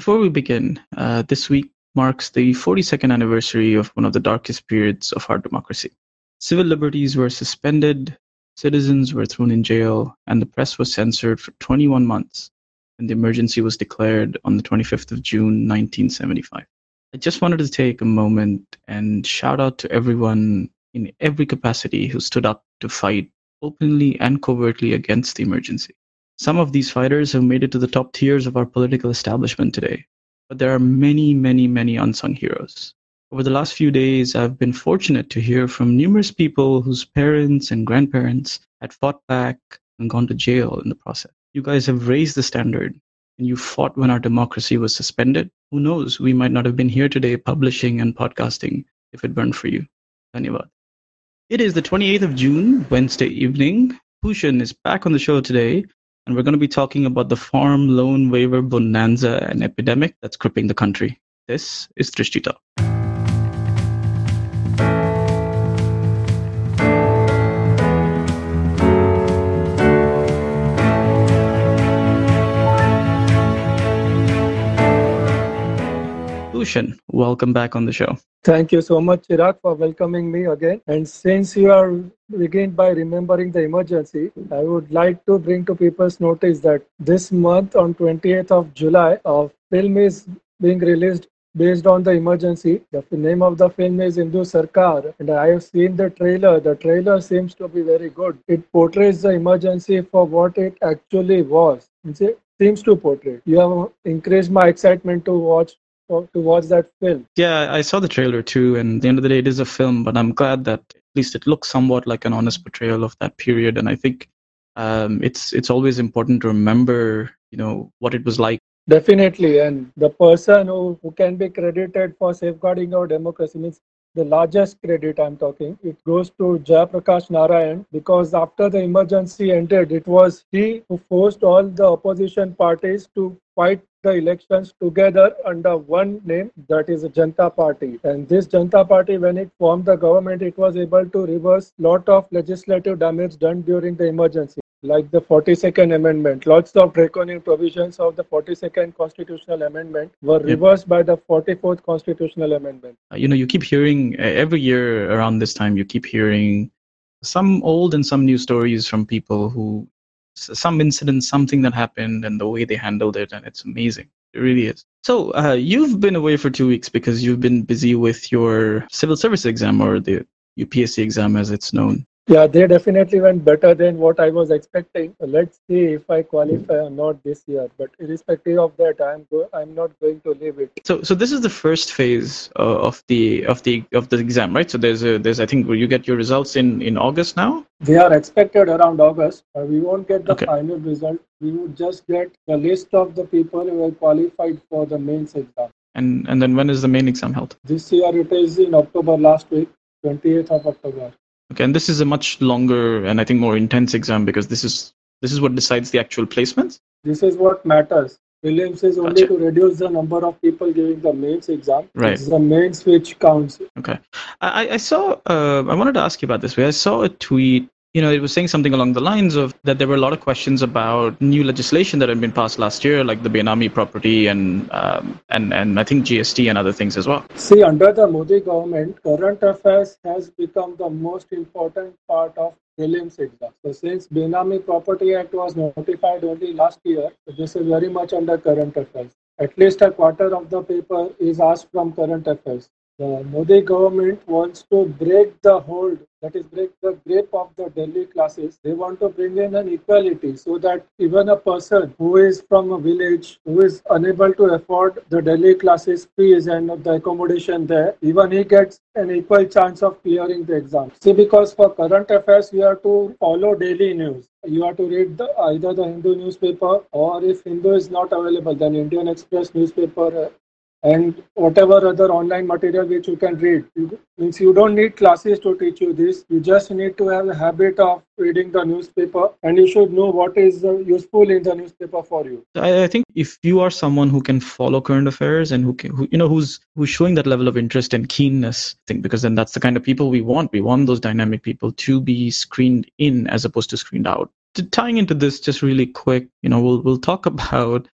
Before we begin, uh, this week marks the 42nd anniversary of one of the darkest periods of our democracy. Civil liberties were suspended, citizens were thrown in jail, and the press was censored for 21 months, and the emergency was declared on the 25th of June 1975. I just wanted to take a moment and shout out to everyone in every capacity who stood up to fight openly and covertly against the emergency. Some of these fighters have made it to the top tiers of our political establishment today, but there are many, many, many unsung heroes. Over the last few days, I've been fortunate to hear from numerous people whose parents and grandparents had fought back and gone to jail in the process. You guys have raised the standard and you fought when our democracy was suspended. Who knows, we might not have been here today publishing and podcasting if it weren't for you. Dhanyavad. It is the 28th of June, Wednesday evening. Bhushan is back on the show today and we're going to be talking about the farm loan waiver bonanza and epidemic that's gripping the country. This is Drishti Bhushan, welcome back on the show. Thank you so much, Chirag, for welcoming me again. And since you are begin by remembering the emergency, I would like to bring to people's notice that this month on 28th of July, a film is being released based on the emergency. The name of the film is Indu Sarkar, and I have seen the trailer. The trailer seems to be very good. It portrays the emergency for what it actually was. It seems to portray. You have increased my excitement to watch to watch that film. Yeah, I saw the trailer too, and at the end of the day, it is a film. But I'm glad that at least it looks somewhat like an honest portrayal of that period. And I think um, it's it's always important to remember, you know, what it was like. Definitely, and the person who, who can be credited for safeguarding our democracy means the largest credit I'm talking, it goes to Jayaprakash Narayan because after the emergency ended, it was he who forced all the opposition parties to fight the elections together under one name that is Janta Party. And this Janta Party, when it formed the government, it was able to reverse lot of legislative damage done during the emergency like the 42nd Amendment. Lots of draconian provisions of the 42nd Constitutional Amendment were reversed by the 44th Constitutional Amendment. Uh, you know, you keep hearing every year around this time, you keep hearing some old and some new stories from people who, some incident, something that happened, and the way they handled it, and it's amazing. It really is. So, uh, you've been away for two weeks because you've been busy with your civil service exam or the UPSC exam as it's known. Yeah, they definitely went better than what I was expecting. Let's see if I qualify or not this year. But irrespective of that, I'm go- I'm not going to leave it. So, so this is the first phase uh, of the of the of the exam, right? So there's a there's I think where you get your results in in August now. They are expected around August. Uh, we won't get the okay. final result. We would just get the list of the people who are qualified for the mains exam. And and then when is the main exam held? This year it is in October last week, 28th of October. Okay, and this is a much longer and I think more intense exam because this is this is what decides the actual placements. This is what matters. Prelims is only gotcha. to reduce the number of people giving the mains exam. Right. It's the mains which counts. Okay. I, I saw, uh, I wanted to ask you about this. I saw a tweet you know, it was saying something along the lines of that there were a lot of questions about new legislation that had been passed last year, like the Benami property and um, and and I think GST and other things as well. See, under the Modi government, current affairs has become the most important part of prelims exam. So since Benami Property Act was notified only last year, this is very much under current affairs. At least a quarter of the paper is asked from current affairs. The Modi government wants to break the hold that is break the grip of the Delhi classes. They want to bring in an equality so that even a person who is from a village who is unable to afford the Delhi classes fees and the accommodation there, even he gets an equal chance of clearing the exam. See, because for current affairs, you have to follow daily news. You have to read the, either the Hindu newspaper or if Hindu is not available, then Indian Express newspaper and whatever other online material which you can read. You, means you don't need classes to teach you this. You just need to have a habit of reading the newspaper, and you should know what is useful in the newspaper for you. I, I, think if you are someone who can follow current affairs and who, can, who you know who's who's showing that level of interest and keenness, I think because then that's the kind of people we want. We want those dynamic people to be screened in as opposed to screened out. Tying into this just really quick, you know, we'll we'll talk about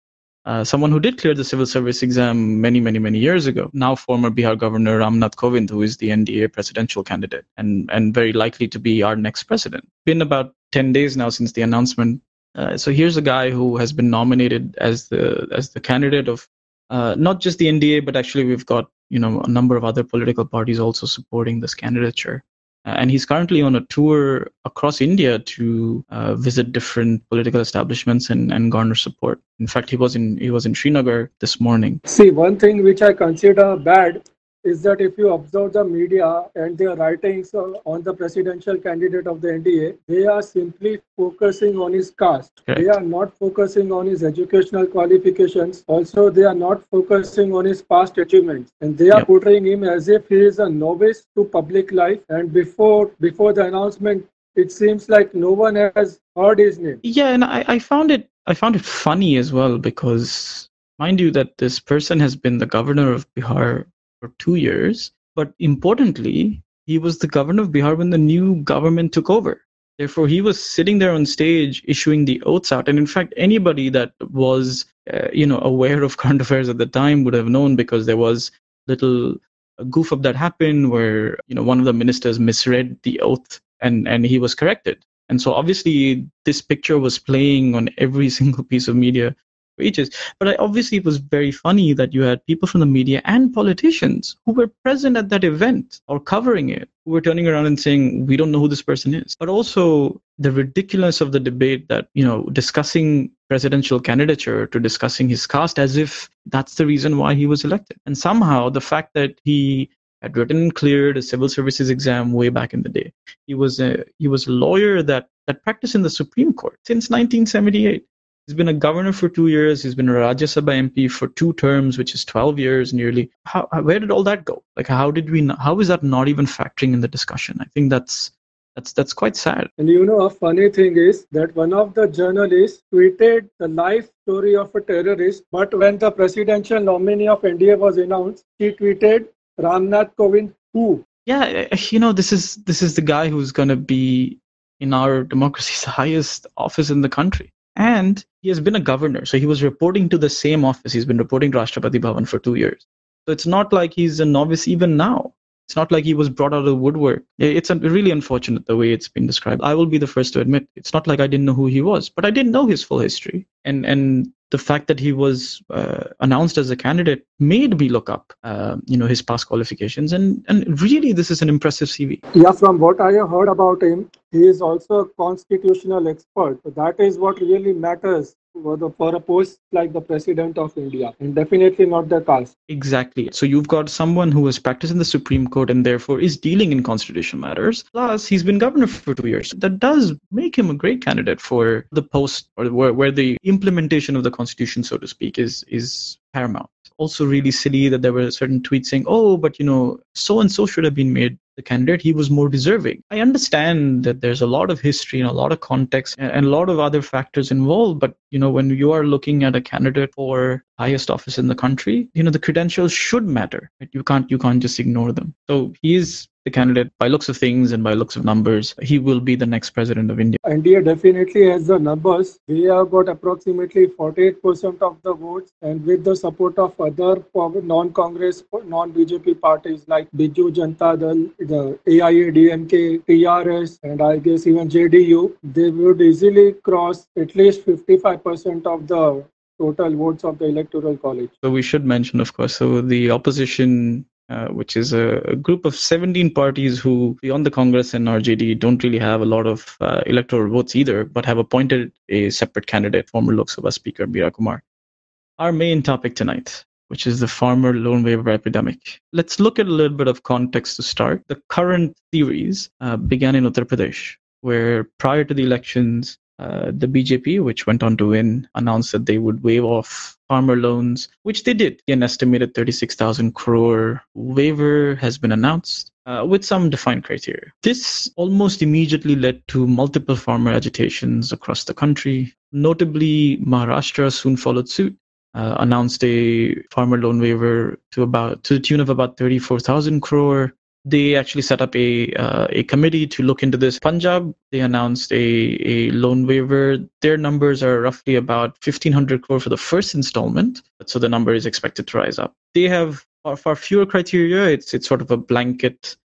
uh, someone who did clear the civil service exam many, many, many years ago. Now, former Bihar Governor Ramnath Kovind, who is the NDA presidential candidate and, and very likely to be our next president. Been about 10 days now since the announcement. Uh, so here's a guy who has been nominated as the as the candidate of uh, not just the NDA, but actually we've got you know a number of other political parties also supporting this candidature. Uh, and he's currently on a tour across India to uh, visit different political establishments and, and garner support. In fact, he was in he was in Srinagar this morning. See, one thing which I consider bad is that if you observe the media and their writings uh, on the presidential candidate of the NDA, they are simply focusing on his caste. They are not focusing on his educational qualifications. Also, they are not focusing on his past achievements. And they are yep. portraying him as if he is a novice to public life. And before before the announcement, it seems like no one has heard his name. Yeah, and I, I found it I found it funny as well because mind you that this person has been the governor of Bihar for two years. But importantly, he was the governor of Bihar when the new government took over. Therefore, he was sitting there on stage issuing the oaths out. And in fact, anybody that was, uh, you know, aware of current affairs at the time would have known because there was little goof up that happened where, you know, one of the ministers misread the oath and, and he was corrected. And so obviously this picture was playing on every single piece of media But I, obviously, it was very funny that you had people from the media and politicians who were present at that event or covering it, who were turning around and saying, "We don't know who this person is." But also the ridiculous of the debate that you know discussing presidential candidature to discussing his caste as if that's the reason why he was elected, and somehow the fact that he had written and cleared a civil services exam way back in the day. He was a he was a lawyer that that practiced in the Supreme Court since 1978. He's been a governor for two years. He's been a Rajya Sabha MP for two terms, which is 12 years nearly. How, where did all that go? Like, how did we? How is that not even factoring in the discussion? I think that's that's that's quite sad. And you know, a funny thing is that one of the journalists tweeted the life story of a terrorist, but when the presidential nominee of NDA was announced, he tweeted Ramnath Kovind who. Yeah, eh, you know, this is this is the guy who's going to be in our democracy's highest office in the country. And he has been a governor. So he was reporting to the same office. He's been reporting to Rashtrapati Bhavan for two years. So it's not like he's a novice even now. It's not like he was brought out of the woodwork. It's really unfortunate the way it's been described. I will be the first to admit it's not like I didn't know who he was, but I didn't know his full history. And and the fact that he was uh, announced as a candidate made me look up, uh, you know, his past qualifications, and and really, this is an impressive CV. Yeah, from what I heard about him, he is also a constitutional expert. That is what really matters the, for a post like the president of India, and definitely not the caste. Exactly. So you've got someone who has practiced in the Supreme Court and therefore is dealing in constitutional matters. Plus, he's been governor for two years. That does make him a great candidate for the post or where, where the implementation of the constitution, so to speak, is is paramount also really silly that there were certain tweets saying, oh, but you know, so and so should have been made the candidate. He was more deserving. I understand that there's a lot of history and a lot of context and a lot of other factors involved. But, you know, when you are looking at a candidate for highest office in the country, you know, the credentials should matter. Right? You can't, you can't just ignore them. So he is the candidate by looks of things and by looks of numbers he will be the next president of india india definitely has the numbers we have got approximately 48% of the votes and with the support of other non-congress non-bjp parties like biju janata dal the aiadmk trs and i guess even jdu they would easily cross at least 55% of the total votes of the electoral college. So we should mention, of course, so the opposition uh, which is a, a, group of 17 parties who, beyond the Congress and RJD, don't really have a lot of uh, electoral votes either, but have appointed a separate candidate, former Lok Sabha Speaker Meira Kumar. Our main topic tonight, which is the farmer loan waiver epidemic. Let's look at a little bit of context to start. The current series uh, began in Uttar Pradesh, where prior to the elections, uh, the BJP, which went on to win, announced that they would waive off farmer loans, which they did. An estimated 36,000 crore waiver has been announced. Uh, with some defined criteria. This almost immediately led to multiple farmer agitations across the country. Notably, Maharashtra soon followed suit, uh, announced a farmer loan waiver to about to the tune of about 34,000 crore. They actually set up a uh, a committee to look into this. Punjab they announced a a loan waiver. Their numbers are roughly about 1500 crore for the first installment, so the number is expected to rise up. They have far, far fewer criteria. It's it's sort of a blanket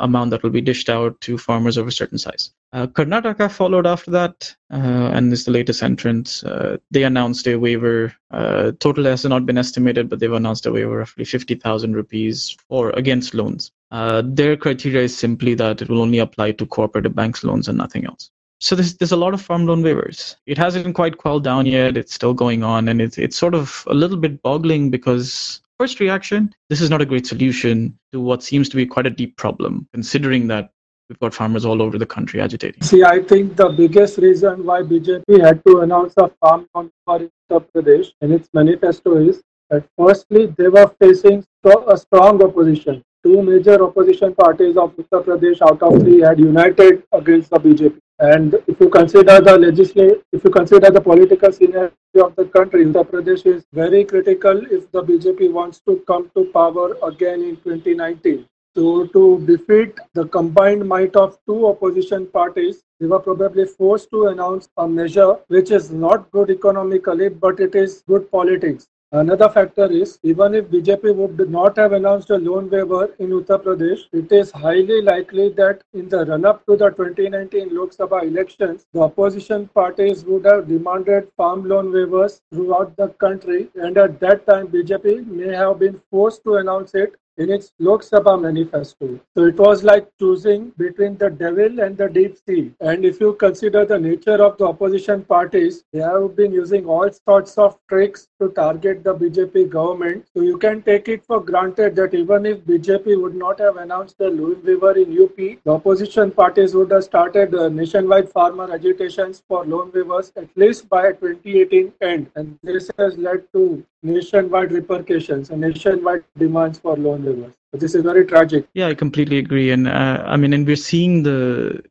amount that will be dished out to farmers of a certain size. Uh, Karnataka followed after that, uh, and is the latest entrant. Uh, they announced a waiver. Uh, total has not been estimated, but they've announced a waiver of roughly 50,000 rupees for against loans. Uh, their criteria is simply that it will only apply to cooperative banks loans and nothing else. So there's there's a lot of farm loan waivers. It hasn't quite quelled down yet. It's still going on, and it's it's sort of a little bit boggling because First reaction this is not a great solution to what seems to be quite a deep problem, considering that we've got farmers all over the country agitating. See, I think the biggest reason why BJP had to announce a farm on for Uttar Pradesh in its manifesto is that firstly they were facing a strong opposition. Two major opposition parties of Uttar Pradesh out of three had united against the BJP. And if you consider the legislative, if you consider the political scenario of the country, Uttar Pradesh is very critical if the BJP wants to come to power again in 2019. So to defeat the combined might of two opposition parties, they were probably forced to announce a measure which is not good economically, but it is good politics. Another factor is even if BJP would not have announced a loan waiver in Uttar Pradesh, it is highly likely that in the run up to the 2019 Lok Sabha elections, the opposition parties would have demanded farm loan waivers throughout the country, and at that time, BJP may have been forced to announce it in its Lok Sabha manifesto. So it was like choosing between the devil and the deep sea. And if you consider the nature of the opposition parties, they have been using all sorts of tricks to target the BJP government. So you can take it for granted that even if BJP would not have announced the loan waiver in UP, the opposition parties would have started nationwide farmer agitations for loan waivers at least by 2018 end. And this has led to nationwide repercussions and nationwide demands for loan waivers. This is very tragic. Yeah, I completely agree. And uh, I mean, and we're seeing the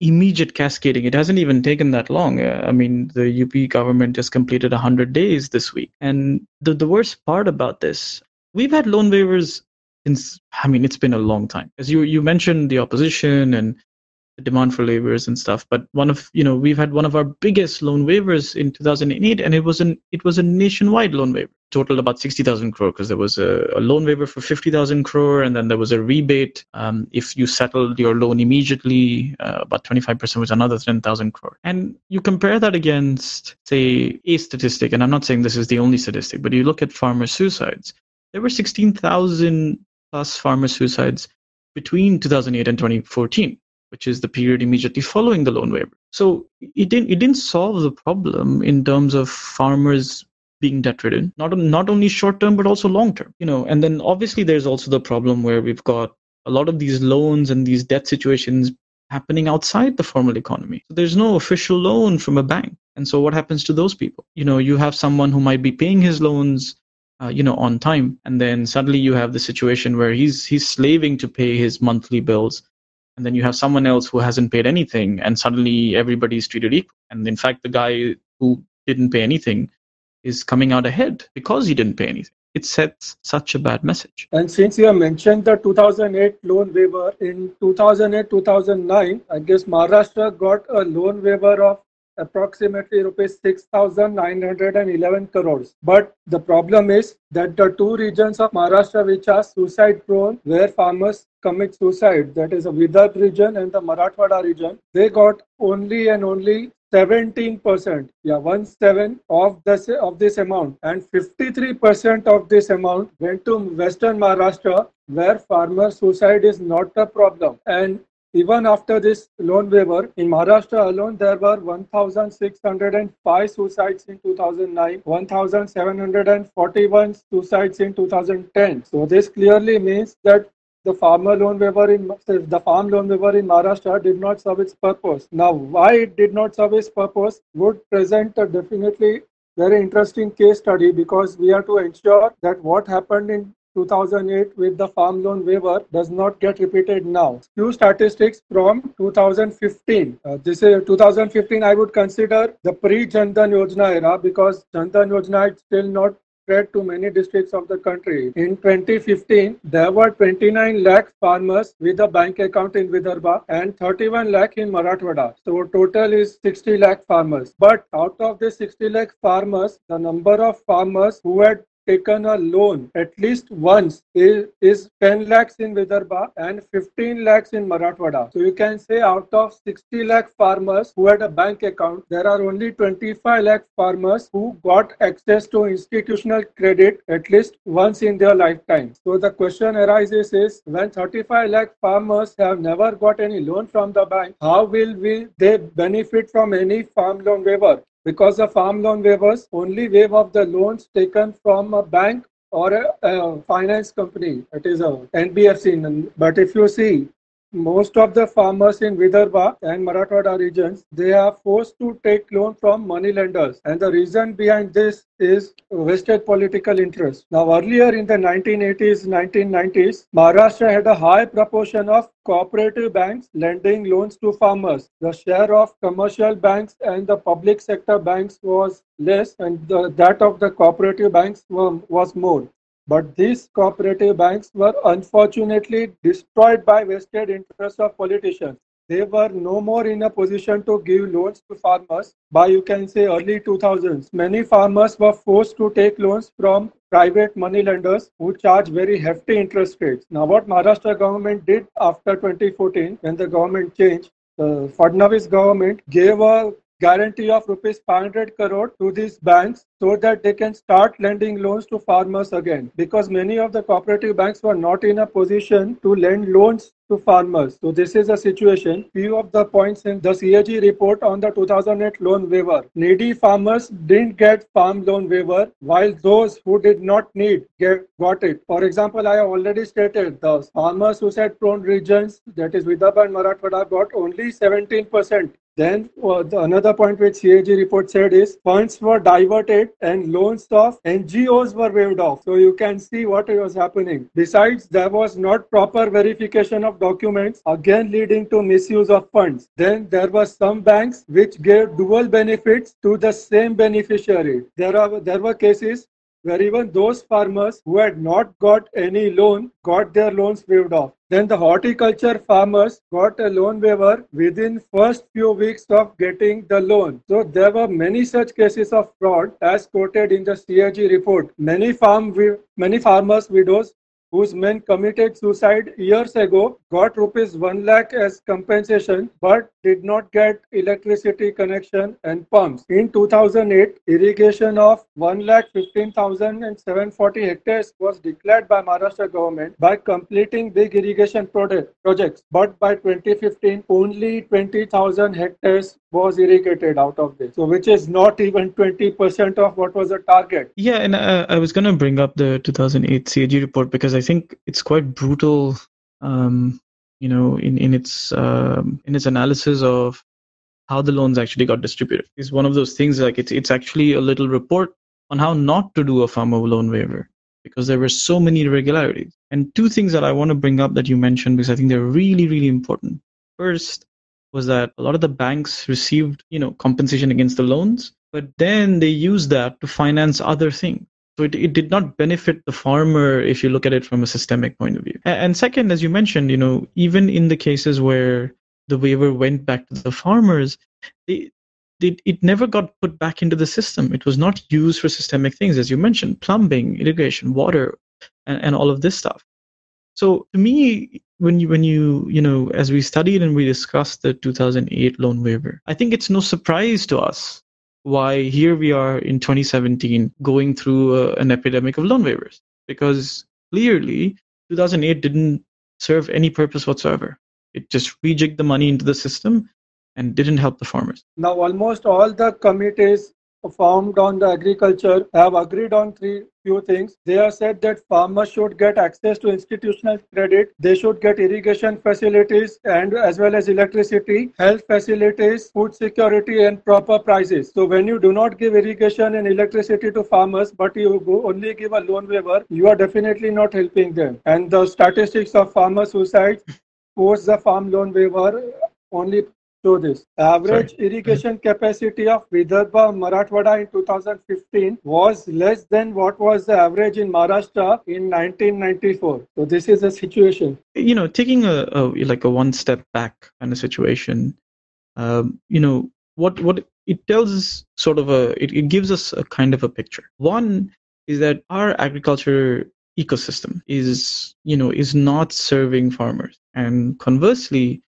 immediate cascading. It hasn't even taken that long. Uh, I mean, the UP government just completed 100 days this week. And the, the worst part about this, we've had loan waivers since, I mean, it's been a long time. As you, you mentioned the opposition and demand for laborers and stuff. But one of you know we've had one of our biggest loan waivers in 2008, and it was an it was a nationwide loan waiver, totaled about 60,000 crore because there was a, a, loan waiver for 50,000 crore, and then there was a rebate um, if you settled your loan immediately. Uh, about 25% was another 10,000 crore, and you compare that against say a statistic, and I'm not saying this is the only statistic, but you look at farmer suicides. There were 16,000 plus farmer suicides between 2008 and 2014 which is the period immediately following the loan waiver. So it didn't it didn't solve the problem in terms of farmers being debt ridden, not not only short term but also long term. You know, and then obviously there's also the problem where we've got a lot of these loans and these debt situations happening outside the formal economy. So there's no official loan from a bank. And so what happens to those people? You know, you have someone who might be paying his loans uh, you know on time and then suddenly you have the situation where he's he's slaving to pay his monthly bills and then you have someone else who hasn't paid anything and suddenly everybody's treated equal. And in fact the guy who didn't pay anything is coming out ahead because he didn't pay anything. It sets such a bad message. And since you have mentioned the 2008 loan waiver in 2008 2009 i guess maharashtra got a loan waiver of approximately rupees 6,911 crores. But the problem is that the two regions of Maharashtra which are suicide prone, where farmers commit suicide, that is the Vidarbha region and the Marathwada region, they got only and only 17%, yeah, one seven of this of this amount, and 53% of this amount went to Western Maharashtra, where farmer suicide is not a problem. And even after this loan waiver, in Maharashtra alone, there were 1,605 suicides in 2009, 1,741 suicides in 2010. So this clearly means that the farmer loan waiver in the farm loan waiver in Maharashtra did not serve its purpose. Now, why it did not serve its purpose would present a definitely very interesting case study because we have to ensure that what happened in 2008 with the farm loan waiver does not get repeated now. Few statistics from 2015. Uh, this is 2015. I would consider the pre Jan Dhan Yojana era because Jan Dhan Yojana is still not spread to many districts of the country. In 2015, there were 29 lakh farmers with a bank account in Vidarbha and 31 lakh in Marathwada. So total is 60 lakh farmers. But out of the 60 lakh farmers, the number of farmers who had taken a loan at least once is, is 10 lakhs in Vidarbha and 15 lakhs in Marathwada. So you can say out of 60 lakh farmers who had a bank account, there are only 25 lakh farmers who got access to institutional credit at least once in their lifetime. So the question arises is when 35 lakh farmers have never got any loan from the bank, how will we they benefit from any farm loan waiver? Because the farm loan waivers only waive off the loans taken from a bank or a, a finance company. It is a NBFC. But if you see, most of the farmers in Vidarbha and Marathwada regions, they are forced to take loan from money lenders. And the reason behind this is vested political interest. Now, earlier in the 1980s, 1990s, Maharashtra had a high proportion of cooperative banks lending loans to farmers. The share of commercial banks and the public sector banks was less, and the, that of the cooperative banks were, was more. But these cooperative banks were unfortunately destroyed by vested interests of politicians. They were no more in a position to give loans to farmers by, you can say, early 2000s. Many farmers were forced to take loans from private money lenders who charge very hefty interest rates. Now, what Maharashtra government did after 2014, when the government changed, the Fadnavis government gave a guarantee of rupees 500 crore to these banks so that they can start lending loans to farmers again because many of the cooperative banks were not in a position to lend loans to farmers. So this is a situation. Few of the points in the CAG report on the 2008 loan waiver. Needy farmers didn't get farm loan waiver while those who did not need get, got it. For example, I have already stated the farmers who said prone regions that is Vidarbha and Marathwada got only 17% then uh, the, another point which CAG report said is funds were diverted and loans of NGOs were waived off. So you can see what was happening. Besides, there was not proper verification of documents, again leading to misuse of funds. Then there were some banks which gave dual benefits to the same beneficiary. There are there were cases where even those farmers who had not got any loan got their loans waived off. Then the horticulture farmers got a loan waiver within first few weeks of getting the loan. So there were many such cases of fraud as quoted in the CAG report. Many farm many farmers widows whose men committed suicide years ago got rupees 1 lakh as compensation but did not get electricity connection and pumps. In 2008, irrigation of 1 lakh 15,740 hectares was declared by Maharashtra government by completing big irrigation projects. But by 2015, only 20,000 hectares was irrigated out of this. So, which is not even 20% of what was the target. Yeah, and uh, I was going to bring up the 2008 CAG report because I think it's quite brutal. Um, you know, in in its um, in its analysis of how the loans actually got distributed. Is one of those things like it's it's actually a little report on how not to do a farmer loan waiver because there were so many irregularities. And two things that I want to bring up that you mentioned because I think they're really really important. First, was that a lot of the banks received you know compensation against the loans but then they used that to finance other things. So it, it did not benefit the farmer if you look at it from a systemic point of view. And, second as you mentioned you know even in the cases where the waiver went back to the farmers they, they, it never got put back into the system. It was not used for systemic things as you mentioned plumbing irrigation water and, and all of this stuff so to me, when you when you you know as we studied and we discussed the 2008 loan waiver, I think it's no surprise to us why here we are in 2017 going through a, an epidemic of loan waivers because clearly 2008 didn't serve any purpose whatsoever. It just rejigged the money into the system and didn't help the farmers. Now, almost all the committees formed on the agriculture have agreed on three few things. They have said that farmers should get access to institutional credit. They should get irrigation facilities and as well as electricity, health facilities, food security and proper prices. So when you do not give irrigation and electricity to farmers, but you only give a loan waiver, you are definitely not helping them. And the statistics of farmer suicide post the farm loan waiver only show this. Average Sorry. irrigation capacity of Vidarbha Marathwada in 2015 was less than what was the average in Maharashtra in 1994. So this is the situation. You know, taking a, a like a one step back kind of situation. Um, you know what what it tells us sort of a it, it gives us a kind of a picture. One is that our agriculture ecosystem is you know is not serving farmers and conversely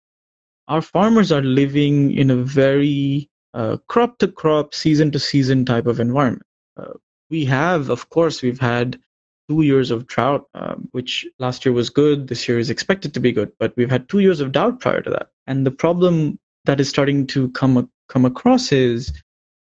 our farmers are living in a very uh, crop to crop season to season type of environment. Uh, we have of course we've had two years of drought um, which last year was good this year is expected to be good but we've had two years of drought prior to that. And the problem that is starting to come come across is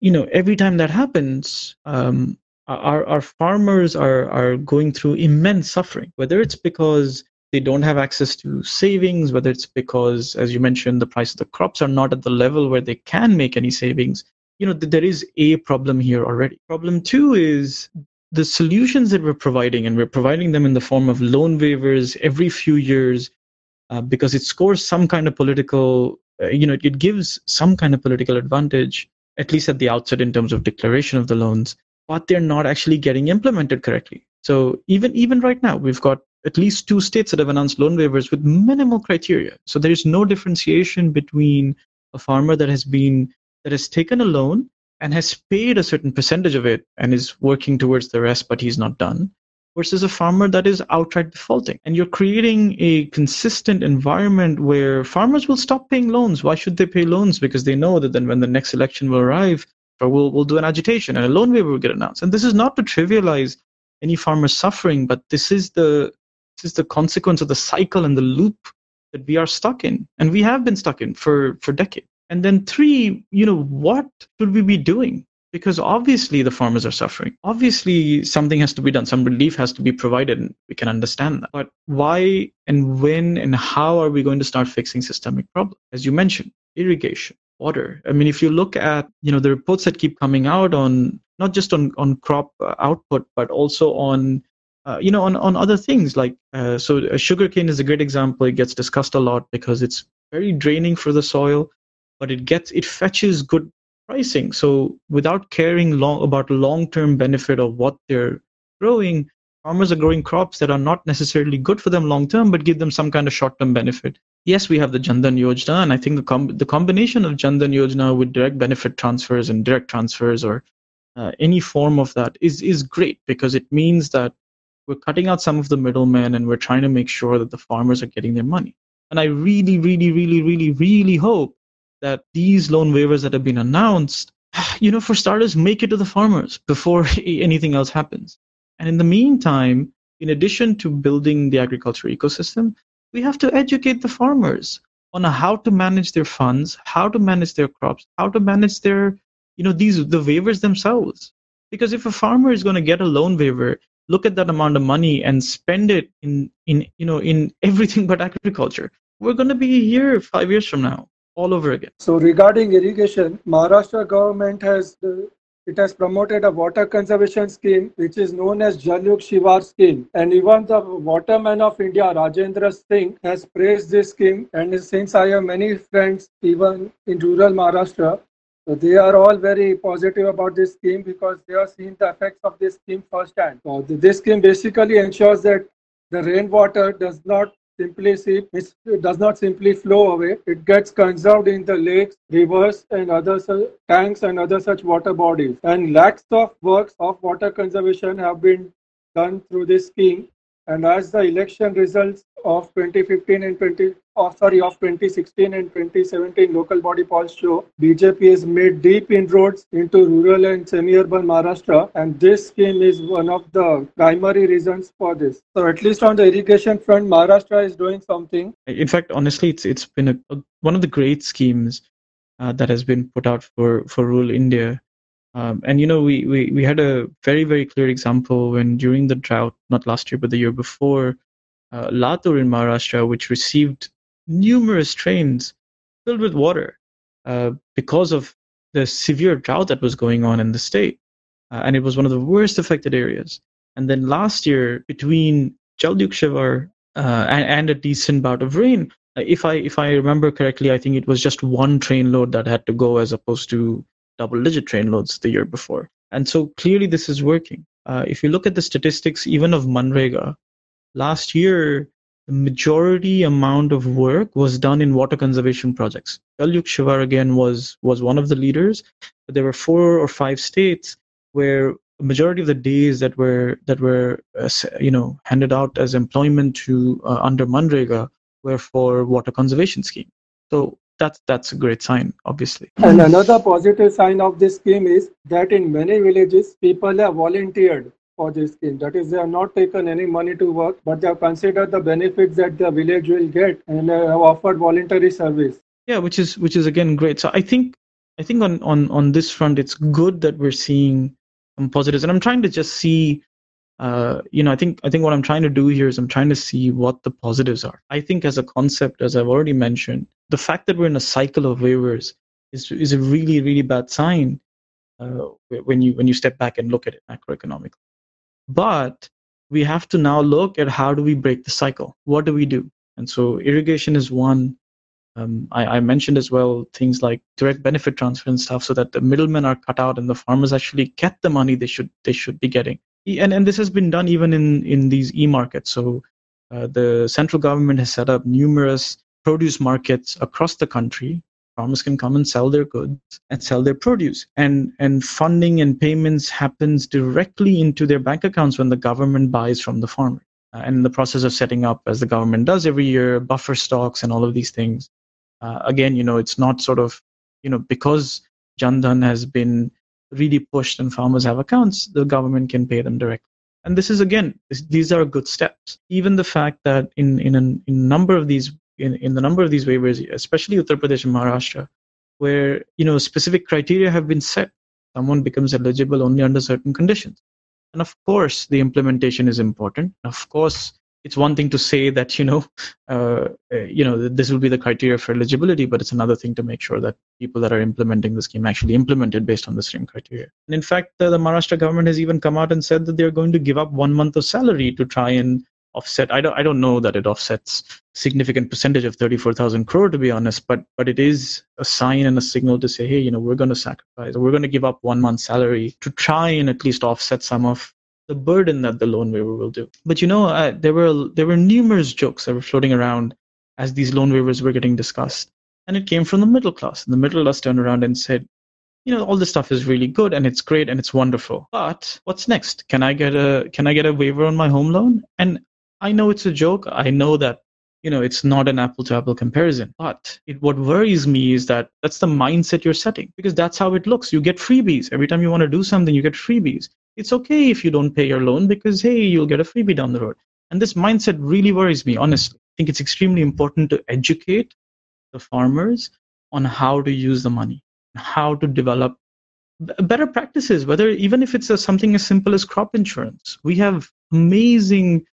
you know every time that happens um, our, our farmers are, are going through immense suffering, whether it's because they don't have access to savings, whether it's because, as you mentioned, the price of the crops are not at the level where they can make any savings. You know, there is a problem here already. Problem two is the solutions that we're providing, and we're providing them in the form of loan waivers every few years uh, because it scores some kind of political, uh, you know, it gives some kind of political advantage, at least at the outset in terms of declaration of the loans but they're not actually getting implemented correctly. So even even right now, we've got at least two states that have announced loan waivers with minimal criteria. So there is no differentiation between a farmer that has been that has taken a loan and has paid a certain percentage of it and is working towards the rest, but he's not done, versus a farmer that is outright defaulting. And you're creating a consistent environment where farmers will stop paying loans. Why should they pay loans? Because they know that then when the next election will arrive, or we'll, we'll do an agitation and a loan waiver will get announced. And this is not to trivialize any farmer suffering, but this is the is the consequence of the cycle and the loop that we are stuck in, and we have been stuck in for for decades. And then three, you know, what should we be doing? Because obviously the farmers are suffering. Obviously something has to be done. Some relief has to be provided, and we can understand that. But why and when and how are we going to start fixing systemic problems? As you mentioned, irrigation, water. I mean, if you look at you know the reports that keep coming out on not just on on crop output, but also on uh, you know on on other things like uh, so uh, sugarcane is a great example. It gets discussed a lot because it's very draining for the soil, but it gets it fetches good pricing. So without caring long about long term benefit of what they're growing, farmers are growing crops that are not necessarily good for them long term, but give them some kind of short term benefit. Yes, we have the Jan Dhan Yojana, and I think the, com- the combination of Jan Dhan Yojana with direct benefit transfers and direct transfers or uh, any form of that is, is great because it means that we're cutting out some of the middlemen and we're trying to make sure that the farmers are getting their money. And I really, really, really, really, really hope that these loan waivers that have been announced, you know, for starters, make it to the farmers before anything else happens. And in the meantime, in addition to building the agriculture ecosystem, we have to educate the farmers on how to manage their funds, how to manage their crops, how to manage their, you know, these the waivers themselves. Because if a farmer is going to get a loan waiver, look at that amount of money and spend it in in you know in everything but agriculture. We're going to be here five years from now all over again. So regarding irrigation, Maharashtra government has uh, it has promoted a water conservation scheme which is known as Jalyukt Shivar scheme. And even the waterman of India, Rajendra Singh, has praised this scheme. And since I have many friends even in rural Maharashtra, so they are all very positive about this scheme because they are seeing the effects of this scheme firsthand. So this scheme basically ensures that the rainwater does not simply seep, it does not simply flow away. It gets conserved in the lakes, rivers, and other tanks and other such water bodies. And lakhs of works of water conservation have been done through this scheme. And as the election results of 2015 and 20, oh, sorry, of 2016 and 2017 local body polls show, BJP has made deep inroads into rural and semi-urban Maharashtra, and this scheme is one of the primary reasons for this. So at least on the irrigation front, Maharashtra is doing something. In fact, honestly, it's it's been a, a one of the great schemes uh, that has been put out for for rural India. Um, and you know, we, we we had a very very clear example when during the drought, not last year but the year before, uh, Latur in Maharashtra, which received numerous trains filled with water uh, because of the severe drought that was going on in the state, uh, and it was one of the worst affected areas. And then last year, between Jalyukt Shivar uh, and, and a decent bout of rain, if I if I remember correctly, I think it was just one train load that had to go as opposed to double digit train loads the year before. And so clearly this is working. Uh, if you look at the statistics, even of Manrega, last year the majority amount of work was done in water conservation projects. Jal Yukt Shivar again was was one of the leaders, but there were four or five states where a majority of the days that were that were uh, you know handed out as employment to uh, under Manrega were for water conservation scheme. So that's that's a great sign, obviously. And another positive sign of this scheme is that in many villages people have volunteered for this scheme. That is, they have not taken any money to work, but they have considered the benefits that the village will get and have offered voluntary service. Yeah, which is which is again great. So I think I think on on on this front, it's good that we're seeing some positives, and I'm trying to just see. Uh, you know, I think I think what I'm trying to do here is I'm trying to see what the positives are. I think as a concept, as I've already mentioned, the fact that we're in a cycle of waivers is is a really really bad sign uh, when you when you step back and look at it macroeconomically. But we have to now look at how do we break the cycle? What do we do? And so irrigation is one. Um, I, I, mentioned as well things like direct benefit transfer and stuff, so that the middlemen are cut out and the farmers actually get the money they should they should be getting. And and this has been done even in in these e markets. So uh, the central government has set up numerous produce markets across the country farmers can come and sell their goods and sell their produce. And and funding and payments happens directly into their bank accounts when the government buys from the farmer. Uh, and in the process of setting up as the government does every year buffer stocks and all of these things. Uh, again you know it's not sort of you know because Jan has been really pushed and farmers have accounts the government can pay them directly. And this is again this, these are good steps. Even the fact that in in a, in a number of these in, in the number of these waivers, especially Uttar Pradesh and Maharashtra, where you know specific criteria have been set. Someone becomes eligible only under certain conditions. And of course, the implementation is important. Of course, it's one thing to say that you know, uh, uh, you know, this will be the criteria for eligibility, but it's another thing to make sure that people that are implementing the scheme actually implement it based on the same criteria. And in fact, the, the Maharashtra government has even come out and said that they're going to give up one month of salary to try and offset. I don't I don't know that it offsets significant percentage of 34,000 crore to be honest, but but it is a sign and a signal to say, hey, you know, we're going to sacrifice, we're going to give up one month's salary to try and at least offset some of the burden that the loan waiver will do. But you know, uh, there were there were numerous jokes that were floating around as these loan waivers were getting discussed, and it came from the middle class. And the middle class turned around and said, you know all this stuff is really good and it's great and it's wonderful but what's next can i get a can i get a waiver on my home loan and I know it's a joke. I know that you know it's not an apple to apple comparison. But it, what worries me is that that's the mindset you're setting because that's how it looks. You get freebies. Every time you want to do something you get freebies. It's okay if you don't pay your loan because hey you'll get a freebie down the road. And this mindset really worries me honestly. I think it's extremely important to educate the farmers on how to use the money how to develop better practices whether even if it's a, something as simple as crop insurance. We have amazing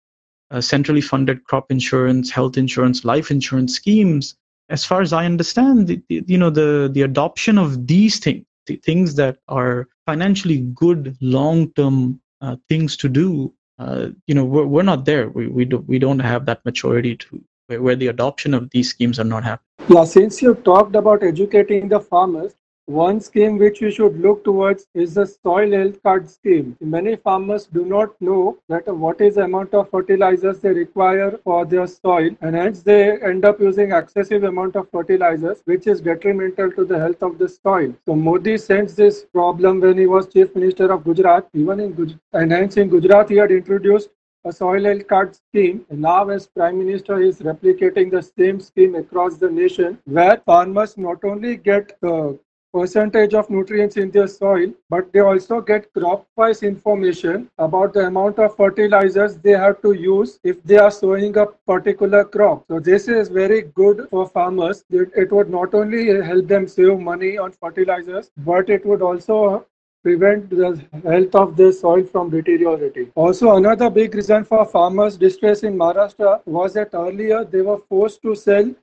uh, centrally funded crop insurance, health insurance, life insurance schemes. As far as I understand, the, you know the the adoption of these things, the things that are financially good long-term uh, things to do, uh, you know, we're, we're not there. We we do, we don't have that maturity to where, where the adoption of these schemes are not happening. Yeah, since you talked about educating the farmers, one scheme which we should look towards is the soil health card scheme. Many farmers do not know that what is the amount of fertilizers they require for their soil and hence they end up using excessive amount of fertilizers which is detrimental to the health of the soil. So Modi sensed this problem when he was chief minister of Gujarat. Even in Gujarat, and hence in Gujarat he had introduced a soil health card scheme. And now, as Prime Minister is replicating the same scheme across the nation, where farmers not only get the percentage of nutrients in their soil, but they also get crop-wise information about the amount of fertilizers they have to use if they are sowing a particular crop. So this is very good for farmers. It would not only help them save money on fertilizers, but it would also prevent the health of the soil from deteriorating. Also, another big reason for farmers' distress in Maharashtra was that earlier they were forced to sell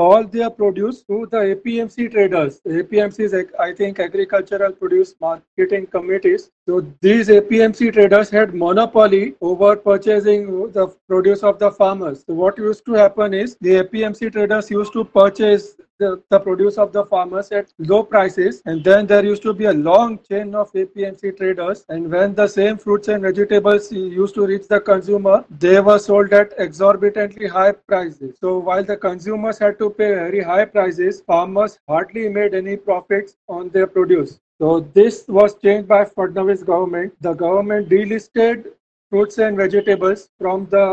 all their produce to the APMC traders. APMC is, I think, agricultural produce marketing committees. So these APMC traders had monopoly over purchasing the produce of the farmers. So what used to happen is the APMC traders used to purchase the, the produce of the farmers at low prices and then there used to be a long chain of APMC traders and when the same fruits and vegetables used to reach the consumer they were sold at exorbitantly high prices so while the consumers had to pay very high prices farmers hardly made any profits on their produce so this was changed by Fadnavis government the government delisted fruits and vegetables from the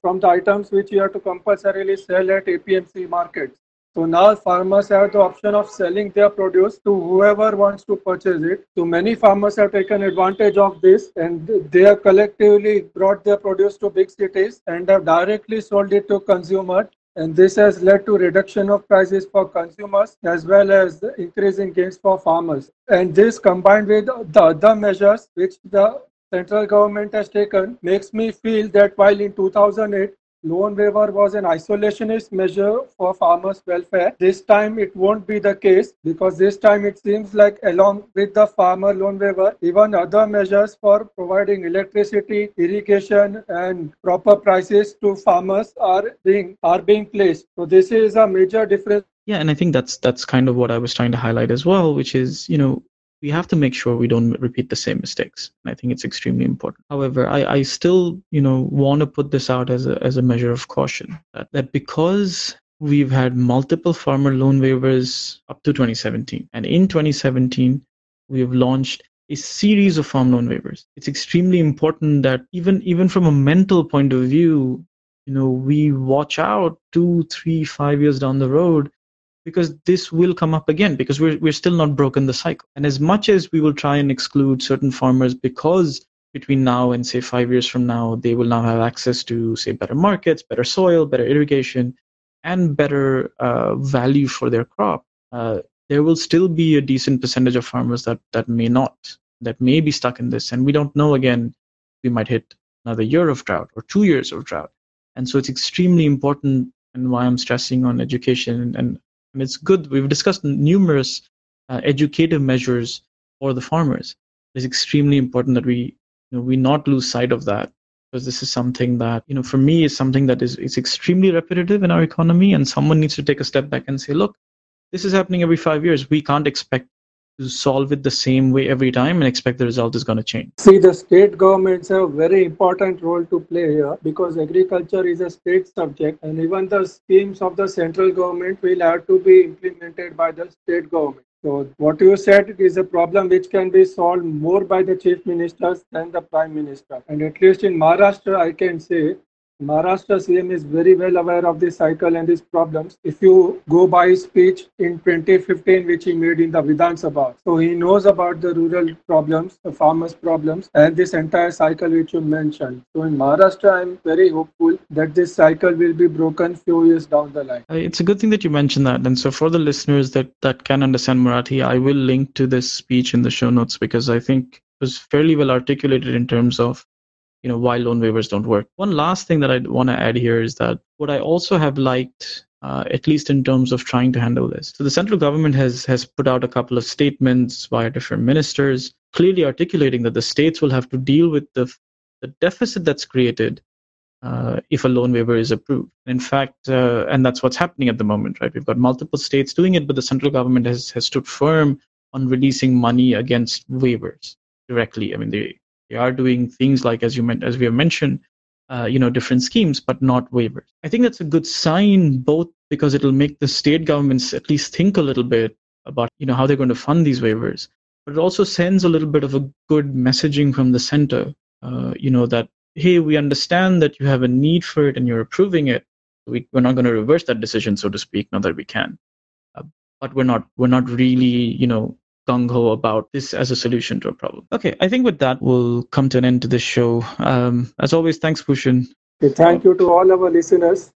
from the items which you have to compulsorily sell at APMC markets so now farmers have the option of selling their produce to whoever wants to purchase it. So many farmers have taken advantage of this and they have collectively brought their produce to big cities and have directly sold it to consumers. And this has led to reduction of prices for consumers as well as the increasing gains for farmers. And this combined with the other measures which the central government has taken makes me feel that while in 2008 loan waiver was an isolationist measure for farmers' welfare. This time it won't be the case because this time it seems like along with the farmer loan waiver, even other measures for providing electricity, irrigation and proper prices to farmers are being are being placed. So this is a major difference. Yeah, and I think that's that's kind of what I was trying to highlight as well, which is, you know, we have to make sure we don't repeat the same mistakes. I think it's extremely important. However, I, I still, you know, want to put this out as a, as a measure of caution that, that because we've had multiple farmer loan waivers up to 2017, and in 2017, we have launched a series of farm loan waivers. It's extremely important that even even from a mental point of view, you know, we watch out two, three, five years down the road because this will come up again because we're, we're still not broken the cycle. And as much as we will try and exclude certain farmers because between now and say five years from now they will now have access to say better markets better soil better irrigation and better uh, value for their crop uh, there will still be a decent percentage of farmers that that may not that may be stuck in this. And we don't know again we might hit another year of drought or two years of drought. And so it's extremely important and why i'm stressing on education and and it's good. We've discussed numerous uh, educative measures for the farmers. It's extremely important that we, you know, we not lose sight of that because this is something that, you know, for me is something that is, is extremely repetitive in our economy. And someone needs to take a step back and say, look, this is happening every five years. We can't expect solve it the same way every time and expect the result is going to change. See, the state governments have a very important role to play here because agriculture is a state subject and even the schemes of the central government will have to be implemented by the state government. So what you said is a problem which can be solved more by the chief ministers than the prime minister. And at least in Maharashtra, I can say Maharashtra CM is very well aware of this cycle and these problems. If you go by his speech in 2015, which he made in the Vidhan Sabha, so he knows about the rural problems, the farmers' problems, and this entire cycle which you mentioned. So in Maharashtra, I'm very hopeful that this cycle will be broken few years down the line. Uh, it's a good thing that you mentioned that. And so for the listeners that that can understand Marathi, I will link to this speech in the show notes because I think it was fairly well articulated in terms of you know why loan waivers don't work. One last thing that I want to add here is that what I also have liked, uh, at least in terms of trying to handle this. So the central government has has put out a couple of statements via different ministers, clearly articulating that the states will have to deal with the the deficit that's created uh, if a loan waiver is approved. In fact, uh, and that's what's happening at the moment, right? We've got multiple states doing it, but the central government has has stood firm on releasing money against waivers directly. I mean, they they are doing things like, as you meant, as we have mentioned, uh, you know, different schemes, but not waivers. I think that's a good sign, both because it'll make the state governments at least think a little bit about, you know, how they're going to fund these waivers. But it also sends a little bit of a good messaging from the center, uh, you know, that hey, we understand that you have a need for it and you're approving it. We, we're not going to reverse that decision, so to speak, now that we can. Uh, but we're not we're not really, you know, gung ho about this as a solution to a problem. Okay, I think with that, we'll come to an end to this show. Um, as always, thanks, Bhushan. Okay, thank you to all our listeners.